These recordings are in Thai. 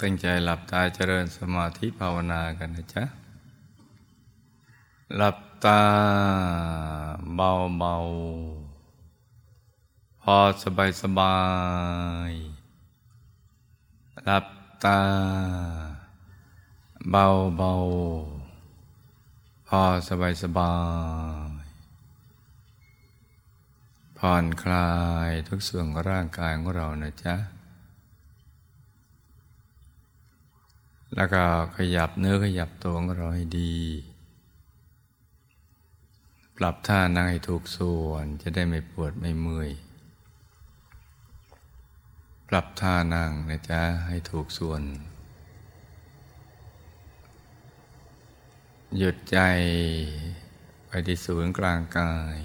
ตั้งใจหลับตาเจริญสมาธิภาวนากันนะจ๊ะ หลับตาเบาเบาพอสบายสบาย หลับตา เบาเบาพอสบายสบาย ผ่อนคลายทุกส่วนของร่างกายของเรานะจ๊ะ แล้วก็ขยับเนื้อขยับตัวของเราให้ดี ปรับท่านั่งให้ถูกส่วนจะได้ไม่ปวดไม่เมื่อย ปรับท่านั่งนะจ๊ะให้ถูกส่วน หยุดใจไปที่ศูนย์กลางกาย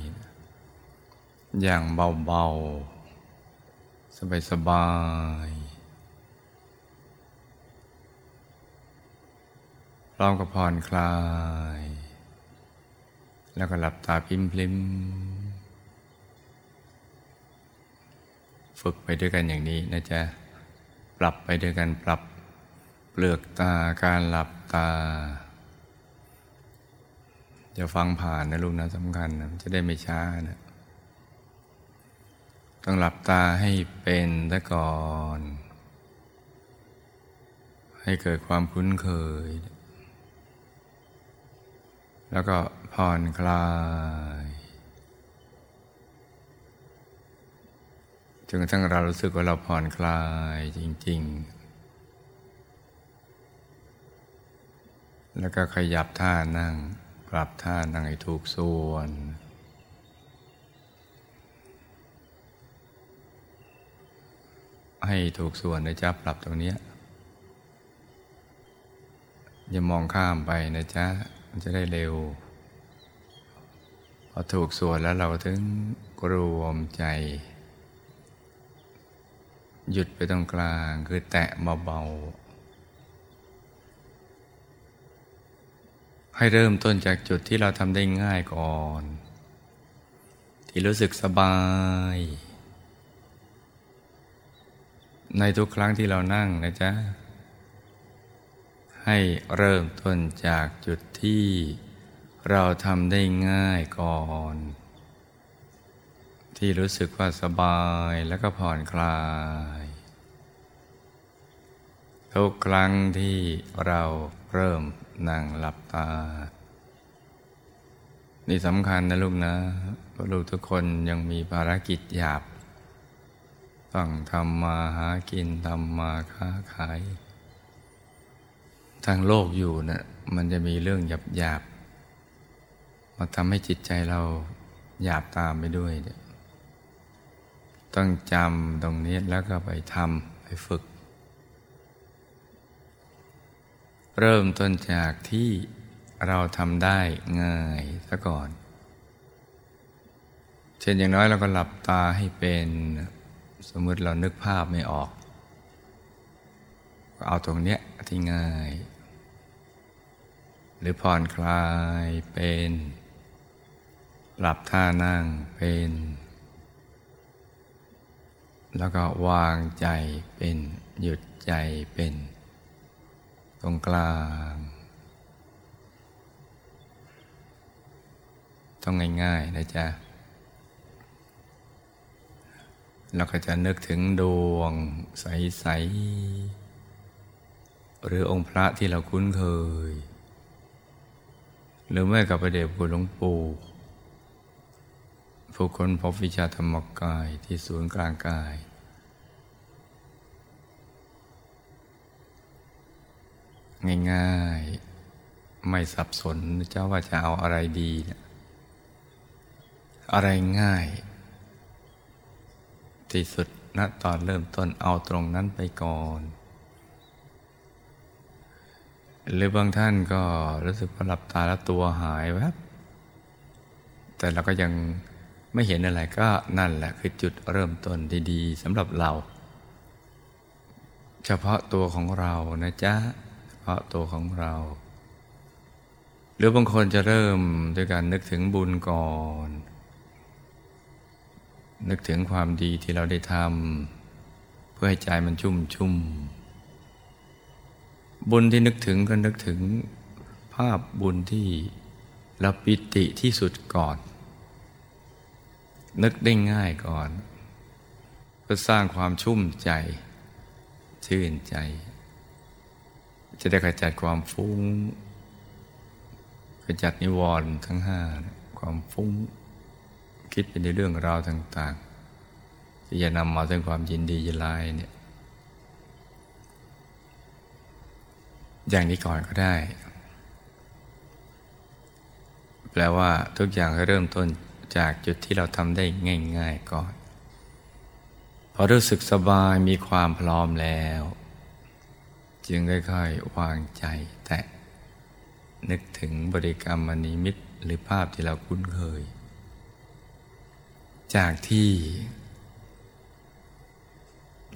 อย่างเบาๆ สบายๆ ร้อมกับผ่อนคลาย แล้วก็หลับตาพิมพลิมฝึกไปด้วยกันอย่างนี้นะจ๊ะ ปรับไปด้วยกันปรับเปลือกตาการหลับตา จะฟังผ่านนะลูกนะสำคัญนะจะได้ไม่ช้านะต้องหลับตาให้เป็นซะก่อน ให้เกิดความคุ้นเคย แล้วก็ผ่อนคลายจนกระทั่งเรารู้สึกว่าเราผ่อนคลายจริง ๆ แล้วก็ขยับท่านั่ง ปรับท่านั่งให้ถูกส่วน ให้ถูกส่วนนะจ๊ะปรับตรงนี้อย่ามองข้ามไปนะจ๊ะ มันจะได้เร็ว พอถูกส่วนแล้วเราถึงรวมใจ หยุดไปตรงกลางคือแตะเบาๆให้เริ่มต้นจากจุดที่เราทำได้ง่ายก่อน ที่รู้สึกสบาย ในทุกครั้งที่เรานั่งนะจ๊ะ ให้เริ่มต้นจากจุดที่เราทำได้ง่ายก่อน ที่รู้สึกว่าสบายแล้วก็ผ่อนคลาย ทุกครั้งที่เราเริ่มนั่งหลับตา นี่สำคัญนะลูกนะพราะลูกทุกคนยังมีภารกิจหยาบต้องทำมาหากินทำมาค้าขาย ทางโลกอยู่นะ่ะมันจะมีเรื่องหยาบหยาบมาทำให้จิตใจเราหยาบตามไปด้วยเนี่ยต้องจำตรงนี้แล้วก็ไปทำไปฝึก เริ่มต้นจากที่เราทำได้ง่ายซะก่อน เช่นอย่างน้อยเราก็หลับตาให้เป็น สมมติเรานึกภาพไม่ออก เอาตรงเนี้ยที่ง่าย หรือผ่อนคลายเป็นหลับท่านั่งเป็น แล้วก็วางใจเป็น หยุดใจเป็น ตรงกลางต้องง่ายๆนะจ๊ะเราก็จะนึกถึงดวงใสๆ หรือองค์พระที่เราคุ้นเคย หรือไม่กับพระเดชคุณหลวงปู่ผู้คนพบวิชาธรรมกายที่ศูนย์กลางกาย ง่ายๆ ไม่สับสนเจ้าว่าจะเอาอะไรดีนะอะไรง่าย ที่สุดณตอนเริ่มต้นเอาตรงนั้นไปก่อน หรือบางท่านก็รู้สึกว่าหลับตาแล้วตัวหายแวบแต่เราก็ยังไม่เห็นอะไรก็นั่นแหละคือจุดเริ่มต้นดีๆสำหรับเรา เฉพาะตัวของเรานะจ๊ะเฉพาะตัวของเรา หรือบางคนจะเริ่มด้วยการนึกถึงบุญก่อน นึกถึงความดีที่เราได้ทำเพื่อให้ใจมันชุ่มชุ่ม บุญที่นึกถึงก็นึกถึงภาพบุญที่เราปิติที่สุดก่อน นึกได้ง่ายก่อน เพื่อสร้างความชุ่มใจ ชื่นใจ จะได้ขจัดความฟุ้งขจัดนิวรณ์ทั้งห้าความฟุ้ง คิดไปในเรื่องราวต่าง ๆ ที่จะนำมาถึงความยินดียินไลเนี่ย อย่างนี้ก่อนก็ได้ แปลว่าทุกอย่างเริ่มต้นจากจุดที่เราทำได้ง่าย ๆก่อน พอรู้สึกสบายมีความพร้อมแล้ว จึงค่อยๆวางใจแต่นึกถึงบริกรรมมณีมิตหรือภาพที่เราคุ้นเคย จากที่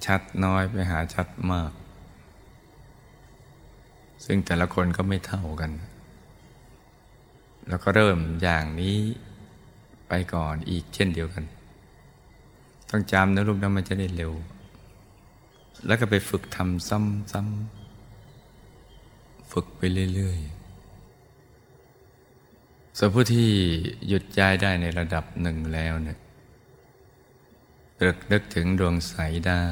ชัดน้อยไปหาชัดมาก ซึ่งแต่ละคนก็ไม่เท่ากัน แล้วก็เริ่มอย่างนี้ไปก่อนอีกเช่นเดียวกัน ต้องจำนะลูกนะมันจะได้เร็ว แล้วก็ไปฝึกทำซ้ำๆฝึกไปเรื่อยๆส่วนผู้ที่หยุดใจได้ในระดับหนึ่งแล้วเนี่ยเรึกนึกถึงดวงใสได้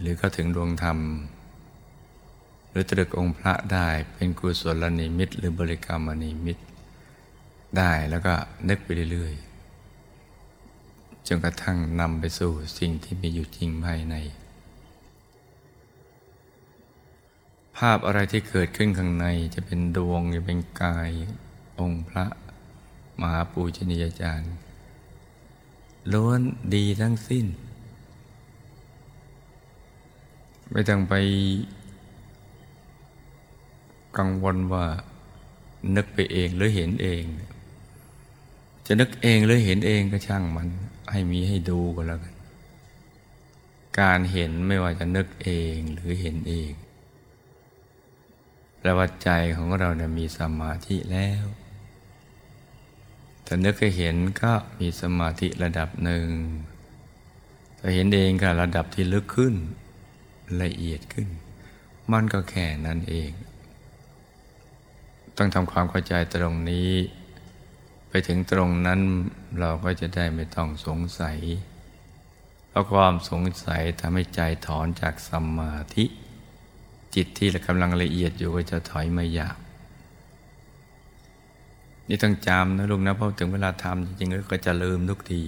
หรือก็ถึงดวงธรรม รือตรึกองค์พระได้เป็นกุศลนิมิต หรือบริกรรมนิมิต ได้แล้วก็นึกไปเรื่อยๆจนกระทั่งนำไปสู่สิ่งที่มีอยู่จริงภายใน ภาพอะไรที่เกิดขึ้นข้างในจะเป็นดวงจะเป็นกายองค์พระมหาปูชนียาจารย์ล้วนดีทั้งสิ้น ไม่ต้องไป กังวลว่า นึกไปเองหรือเห็นเอง จะนึกเองหรือเห็นเองก็ช่างมัน ให้มีให้ดูก็แล้วกัน การเห็นไม่ว่าจะนึกเองหรือเห็นเองแปลว่าใจของเราเนี่ยมีสมาธิแล้วแต่นึกให้เห็นก็มีสมาธิระดับหนึ่งแต่เห็นเองก็ระดับที่ลึกขึ้นละเอียดขึ้น มันก็แค่นั้นเอง ต้องทำความเข้าใจตรงนี้ ไปถึงตรงนั้นเราก็จะได้ไม่ต้องสงสัย เพราะความสงสัยทำให้ใจถอนจากสมาธิ จิตที่กำลังละเอียดอยู่ก็จะถอยมาหยาบนี่ต้องจำนะลูกนะเพราะถึงเวลาทำจริงๆก็จะลืมทุกที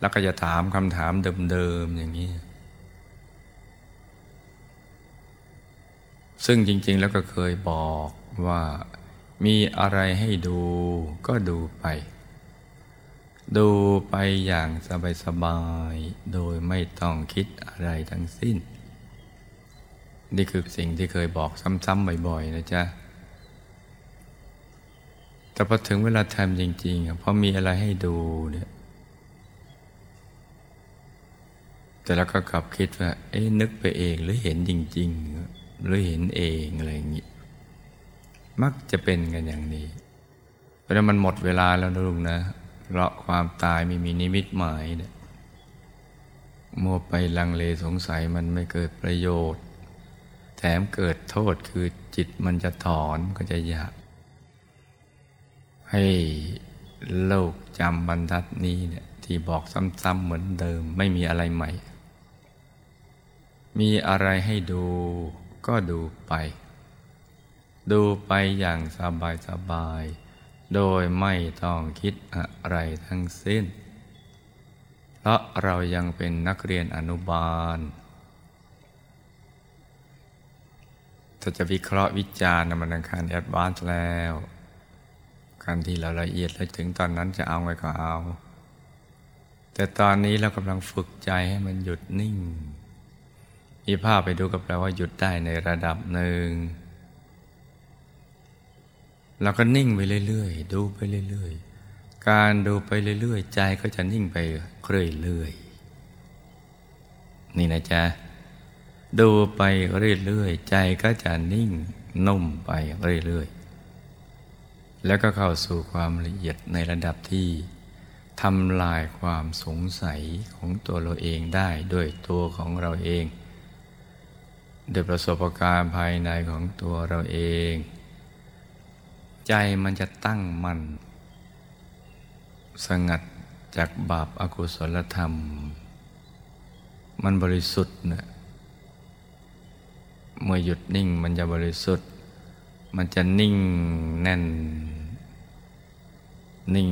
แล้วก็จะถามคำถามเดิมๆอย่างนี้ ซึ่งจริง ๆ แล้วก็เคยบอกว่ามีอะไรให้ดูก็ดูไป ดูไปอย่างสบายๆโดยไม่ต้องคิดอะไรทั้งสิ้น นี่คือสิ่งที่เคยบอกซ้ำๆบ่อย ๆ นะจ๊ะ แต่พอถึงเวลาทำจริงๆพอมีอะไรให้ดูเนี่ยแต่แล้วก็กลับคิดว่า เอ๊ะนึกไปเองหรือเห็นจริง ๆ หรือเห็นเองอะไรอย่างนี้ มักจะเป็นกันอย่างนี้เพราะมันหมดเวลาแล้วนะลุงนะเพราะความตายไม่มีนิมิตหมายเนี่ยมัวไปลังเลสงสัยมันไม่เกิดประโยชน์ แถมเกิดโทษคือจิตมันจะถอนก็จะอยาก ให้โลกจำบรรทัดนี้เนี่ย ที่บอกซ้ำๆเหมือนเดิมไม่มีอะไรใหม่ มีอะไรให้ดู ก็ดูไป ดูไปอย่างสบายสบาย โดยไม่ต้องคิดอะไรทั้งสิ้น เพราะเรายังเป็นนักเรียนอนุบาล ถ้าจะวิเคราะห์วิจารณ์มันอังคารแอดวานซ์แล้วการที่เราละเอียดแล้วถึงตอนนั้นจะเอาไงก็เอา แต่ตอนนี้เรากำลังฝึกใจให้มันหยุดนิ่ง มีภาพไปดูก็แปลว่าหยุดได้ในระดับหนึ่งเราก็นิ่งไปเรื่อยๆ ดูไปเรื่อยๆ การดูไปเรื่อยๆ ใจก็จะนิ่งไปเรื่อยๆ นี่นะจ๊ะ ดูไปเรื่อยๆ ใจก็จะนิ่งนุ่มไปเรื่อยๆ แล้วก็เข้าสู่ความละเอียดในระดับที่ทำลายความสงสัยของตัวเราเองได้ด้วยตัวของเราเอง โดยประสบการณ์ภายในของตัวเราเอง ใจมันจะตั้งมัน่นสงัดจากบาปอากุศลธรรม มันบริสุทธิ์นะเมื่อหยุดนิ่งมันจะบริสุทธิ์ มันจะนิ่งแน่น นิ่ง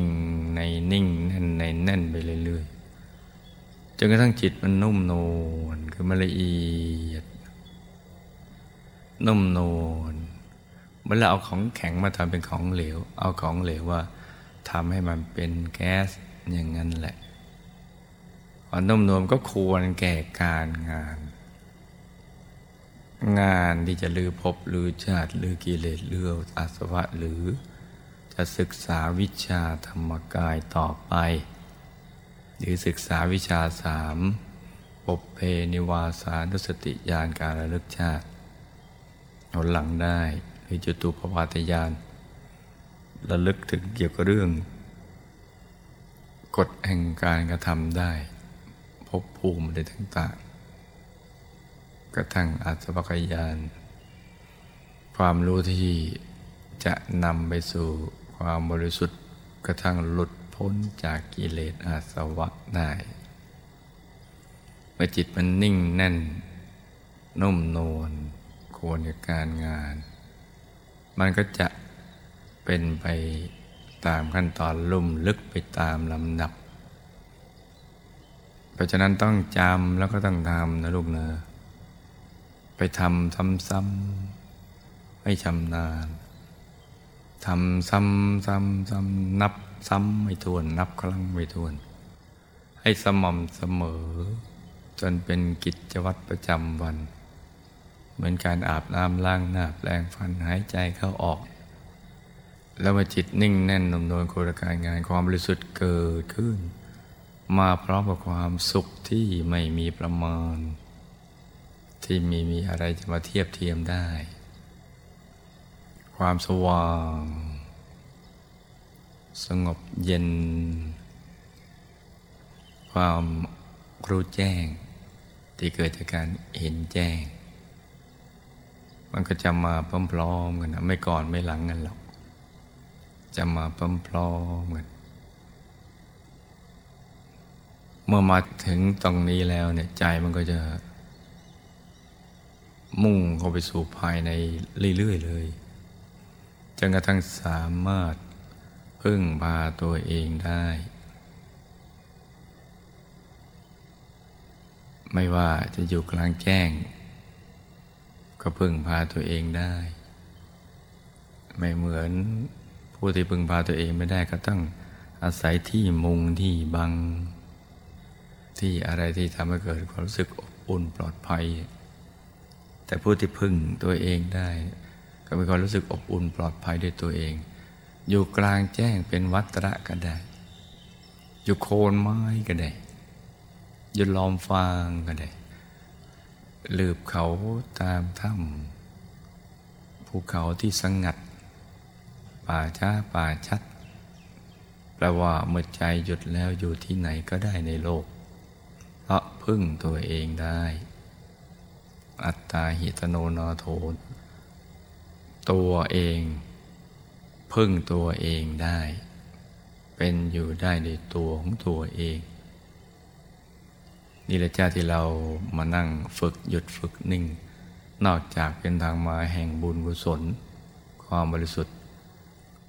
ในนิ่งแน่นในแน่นไปเรื่อยๆจนกระทั่งจิตมันนุ่มนวลคือมันละเอียด นุ่มนวลเมื่อเราเอาของแข็งมาทำเป็นของเหลว เอาของเหลวว่าทำให้มันเป็นแก๊สอย่างนั้นแหละความนุ่มนวลก็ควรแก่การงาน งานที่จะลือพบลือชาติลือกิเลสลืออาสวะหรือจะศึกษาวิชาธรรมกายต่อไป หรือศึกษาวิชาสามปบเพนิวาสานุสติญาณการระลึกชาติ หนหลังได้หรือจตูปวาตยานระลึกถึงเกี่ยวกับเรื่อง กฎแห่งการกระทำได้ พบภูมิได้ต่างๆ กระทั่งอัศวกยาน ความรู้ที่จะนำไปสู่ความบริสุทธิ์กระทั่งหลุดพ้นจากกิเลสอาสวะได้เมื่อจิตมันนิ่งแน่น นุ่มนวล ควรกับการงาน มันก็จะเป็นไปตามขั้นตอนลุ่มลึกไปตามลำดับ เพราะฉะนั้นต้องจำแล้วก็ต้องทำนะลูกเนอะไปทำซ้ำๆให้ชำนาญทำซ้ำซ้ำซ้ำนับซ้ำไม่ทวน นับครั้งไม่ทวน ให้สม่ำเสมอ จนเป็นกิจวัตรประจำวัน เหมือนการอาบน้ำล้างหน้าแปลงฟันหายใจเข้าออก แล้วมาจิตนิ่งแน่นนุ่มนวลโครการงานความบริสุทธิ์เกิดขึ้น มาพร้อมกับความสุขที่ไม่มีประมาณ ที่มีมีอะไรจะมาเทียบเทียมได้ ความสว่าง สงบเย็น ความรู้แจ้ง ที่เกิดจากการเห็นแจ้ง มันก็จะมาพร้อมๆกันนะไม่ก่อนไม่หลังกันหรอก จะมาพร้อมๆกันเมื่อมาถึงตรงนี้แล้วเนี่ยใจมันก็จะมุ่งเข้าไปสู่ภายในเรื่อยๆเลยจนกระทั่งสามารถพึ่งพาตัวเองได้ ไม่ว่าจะอยู่กลางแจ้ง ก็พึ่งพาตัวเองได้ ไม่เหมือนผู้ที่พึ่งพาตัวเองไม่ได้ก็ต้องอาศัยที่มุงที่บัง ที่อะไรที่ทำให้เกิดความรู้สึกอบอุ่นปลอดภัย แต่ผู้ที่พึ่งตัวเองได้ ก็มีความรู้สึกอบอุ่นปลอดภัยด้วยตัวเอง อยู่กลางแจ้งเป็นวัตระก็ได้ อยู่โคนไม้ก็ได้อยู่ลอมฟางก็ได้ ลืบเขาตามถ้ำภูเขาที่สงัด ป่าช้าป่าชัดแปลว่าเมื่อใจหยุดแล้วอยู่ที่ไหนก็ได้ในโลกเพราะพึ่งตัวเองได้ อัตตาหิตโนนโทตัวเอง พึ่งตัวเองได้ เป็นอยู่ได้ในตัวของตัวเอง นี่แหละจ้าที่เรามานั่งฝึกหยุดฝึกนิ่ง นอกจากเป็นทางมาแห่งบุญกุศล ความบริสุทธิ์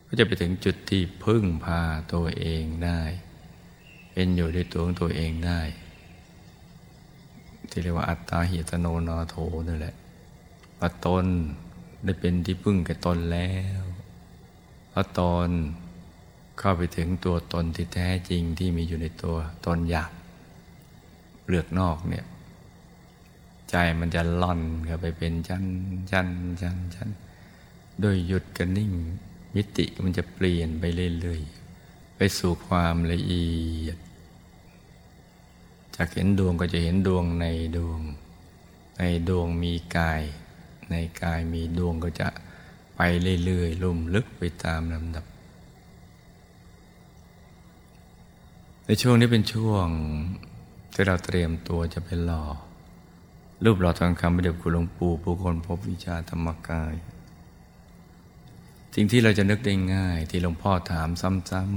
ก็จะไปถึงจุดที่พึ่งพาตัวเองได้ เป็นอยู่ด้วยตัวของตัวเองได้ ที่เรียกว่าอัตตาหิตโนนาโถนั่นแหละว่าตนได้เป็นที่พึ่งแก่ตนแล้วเพราะตนเข้าไปถึงตัวตนที่แท้จริงที่มีอยู่ในตัวตนอยาก เปลือกนอกเนี่ย ใจมันจะล่อนเข้าไปเป็นชั้นชั้นชั้นชั้นโดยหยุดกันนิ่ง มิติมันจะเปลี่ยนไปเรื่อยๆไปสู่ความละเอียด จากเห็นดวงก็จะเห็นดวงในดวง ในดวงมีกาย ในกายมีดวงก็จะไปเรื่อยๆลุ่มลึกไปตามลำดับ ในช่วงนี้เป็นช่วง ที่เราเตรียมตัวจะไปหล่อ รูปหล่อทองคำพระเดชคุณหลวงปู่ผู้คนพบวิชาธรรมกาย สิ่งที่เราจะนึกได้ง่ายที่หลวงพ่อถามซ้ำ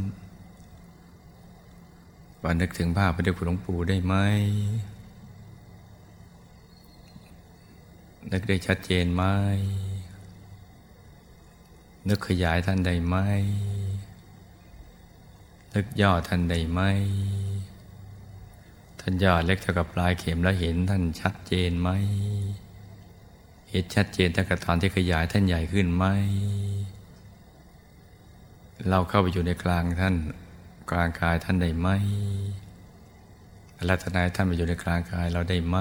ๆว่านึกถึงภาพพระเดชคุณหลวงปู่ได้ไหมนึกได้ชัดเจนไหม นึกขยายท่านได้ไหม นึกย่อท่านได้ไหม ท่านย่อเล็กเท่ากับปลายเข็มแล้วเห็นท่านชัดเจนไหม เห็นชัดเจนแต่กับตอนที่ขยายท่านใหญ่ขึ้นไหม เราเข้าไปอยู่ในกลางท่าน กลางกายท่านได้ไหมรัตนายท่านไปอยู่ในกลางกายเราได้ไหม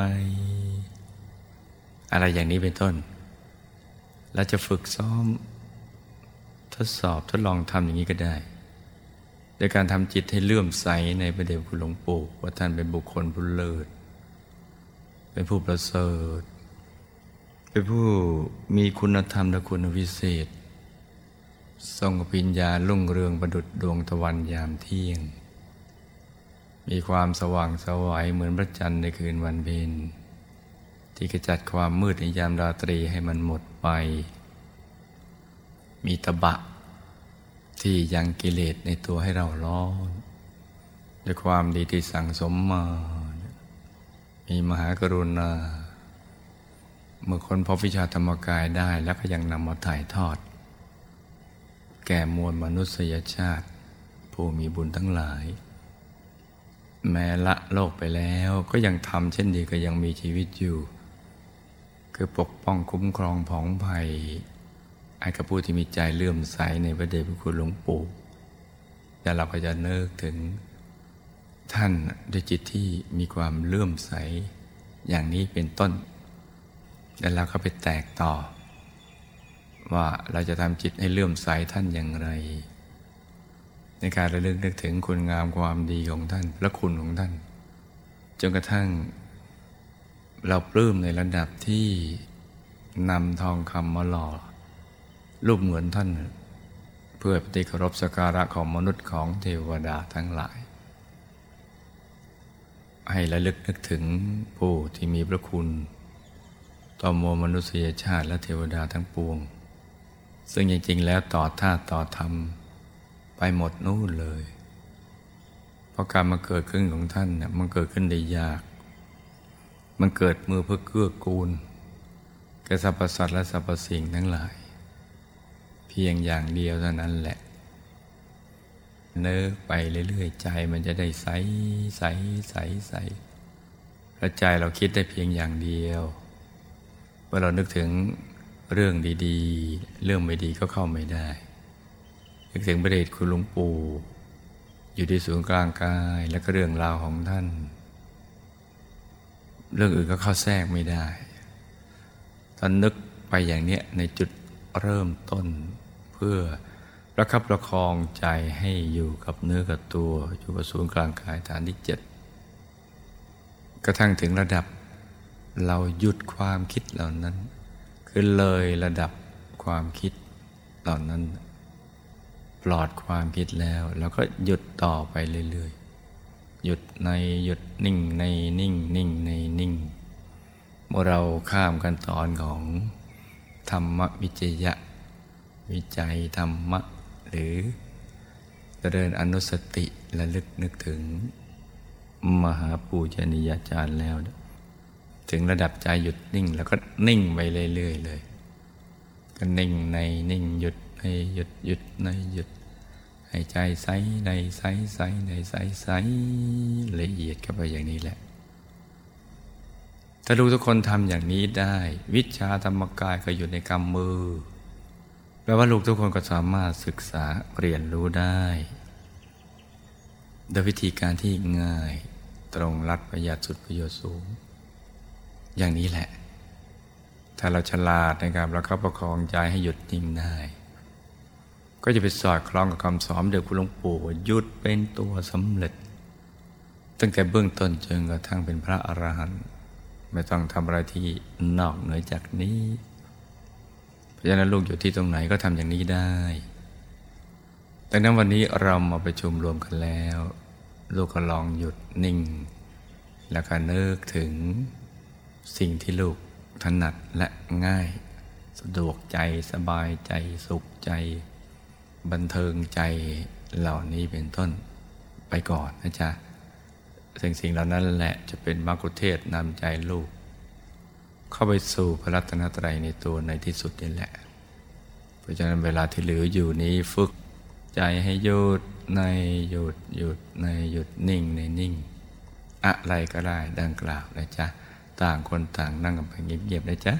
อะไรอย่างนี้เป็นต้น เราจะฝึกซ้อม ทดสอบทดลองทำอย่างนี้ก็ได้ โดยการทำจิตให้เลื่อมใสในพระเดชคุณหลวงปู่ว่าท่านเป็นบุคคลผู้เลิศ เป็นผู้ประเสริฐ เป็นผู้มีคุณธรรมและคุณวิเศษ ทรงปิญญาลุ่งเรืองประดุดดวงตะวันยามเที่ยง มีความสว่างสวัยเหมือนพระจันทร์ในคืนวันเพ็ญที่กระจัดความมืดในยามราตรีให้มันหมดไป มีตะบะ ที่ยังกิเลสในตัวให้เราร้อนด้วยความดีที่สั่งสมมา มีมหากรุณา เมื่อคนพบวิชาธรรมกายได้แล้วก็ยังนำมาถ่ายทอด แก่มวลมนุษยชาติ ผู้มีบุญทั้งหลาย แม้ละโลกไปแล้วก็ยังทำเช่นเดียวก็ยังมีชีวิตอยู่ คือปกป้องคุ้มครองผองภัย ไอ้กับผู้ที่มีใจเลื่อมใสในพระเดชพระคุณหลวงปู่แต่เราก็จะเนิกถึง ท่านด้วยจิตที่มีความเลื่อมใสอย่างนี้เป็นต้น แล้วเราก็ไปแตกต่อ ว่าเราจะทำจิตให้เลื่อมใสท่านอย่างไร ในการระลึกนึกถึงคุณงามความดีของท่านพระคุณของท่าน จนกระทั่ง เราปลื้มในระดับที่นำทองคำมาหล่อ รูปเหมือนท่าน เพื่อปฏิครบสการะของมนุษย์ของเทวดาทั้งหลาย ให้ระลึกนึกถึงผู้ที่มีพระคุณ ต่อมวลมนุษยชาติและเทวดาทั้งปวง ซึ่งจริงๆแล้วต่อท่าต่อธรรม ไปหมดนู่นเลย เพราะการมาเกิดขึ้นของท่านเนี่ยมันเกิดขึ้นได้ยาก มันเกิดมือเพื่อเกื้อกูลแก่สรรพสัตว์และสรรพสิ่งทั้งหลาย พียงอย่างเดียวเท่านั้นแหละ เนิกไปเรื่อยๆใจมันจะได้ใสใสใสใสพระใจเราคิดได้เพียงอย่างเดียวเมื่อเรานึกถึงเรื่องดีๆ เรื่องไม่ดีก็เข้าไม่ได้ นึกถึงประเดชคุณหลวงปู่ อยู่ที่ศูนย์กลางกายและก็เรื่องราวของท่าน เรื่องอื่นก็เข้าแทรกไม่ได้ถ้านึกไปอย่างเนี้ยในจุดเริ่มต้น เพื่อประคับประคองใจให้อยู่กับเนื้อกับตัว อยู่กับศูนย์กลางกายฐานที่เจ็ดกระทั่งถึงระดับเราหยุดความคิดเหล่านั้น คือเลยระดับความคิดเหล่านั้น ปลอดความคิดแล้วเราก็หยุดต่อไปเรื่อยๆ หยุดในหยุดนิ่งในนิ่งนิ่งในนิ่งเมื่อเราข้ามกันตอนของธรรมวิจยะ วิจัยธรรมะ หรือเดินอนุสติและลึกนึกถึง มหาปูชนียาจารย์แล้ว ถึงระดับใจหยุดนิ่งแล้วก็นิ่งไปเรื่อยๆเลย ก็นิ่งในนิ่งหยุดในหยุดหยุดในหยุดให้ใจใสในใสใสในใสใสละเอียดเข้าไปอย่างนี้แหละ ถ้าลูกทุกคนทำอย่างนี้ได้ วิชาธรรมกายก็อยู่ในกำมือ แปลว่าลูกทุกคนก็สามารถศึกษาเรียนรู้ได้ โดยวิธีการที่ง่ายตรงรัดประหยัดสุดประโยชน์สูง อย่างนี้แหละ ถ้าเราฉลาดในการประคับประคองใจให้หยุดนิ่งได้ ก็จะไปสอดคล้องกับคำสอนเด็กคุณหลวงปู่ว่ายุดเป็นตัวสำเร็จ ตั้งแต่เบื้องต้นจนกระทั่งเป็นพระอรหันต์ไม่ต้องทำอะไรที่นอกเหนือจากนี้ เพราะฉะนั้นลูกอยู่ที่ตรงไหนก็ทำอย่างนี้ได้ดังนั้นวันนี้เรามาประชุมรวมกันแล้ว ลูกก็ลองหยุดนิ่ง แล้วก็นึกถึงสิ่งที่ลูกถนัดและง่าย สะดวกใจสบายใจสุขใจ บันเทิงใจเหล่านี้เป็นต้นไปก่อนนะจ๊ะสิ่งสิ่งเหล่านั้นแหละจะเป็นมรรคุเทศนำใจลูก เข้าไปสู่พระรัตนตรัยในตัวในที่สุดนี่แหละ เพราะฉะนั้นเวลาที่เหลืออยู่นี้ฝึกใจให้หยุดในหยุดหยุดในหยุดนิ่งในนิ่ง อะไรก็ได้ดังกล่าวนะจ๊ะ ต่างคนต่างนั่งกันไปเงียบๆนะจ๊ะ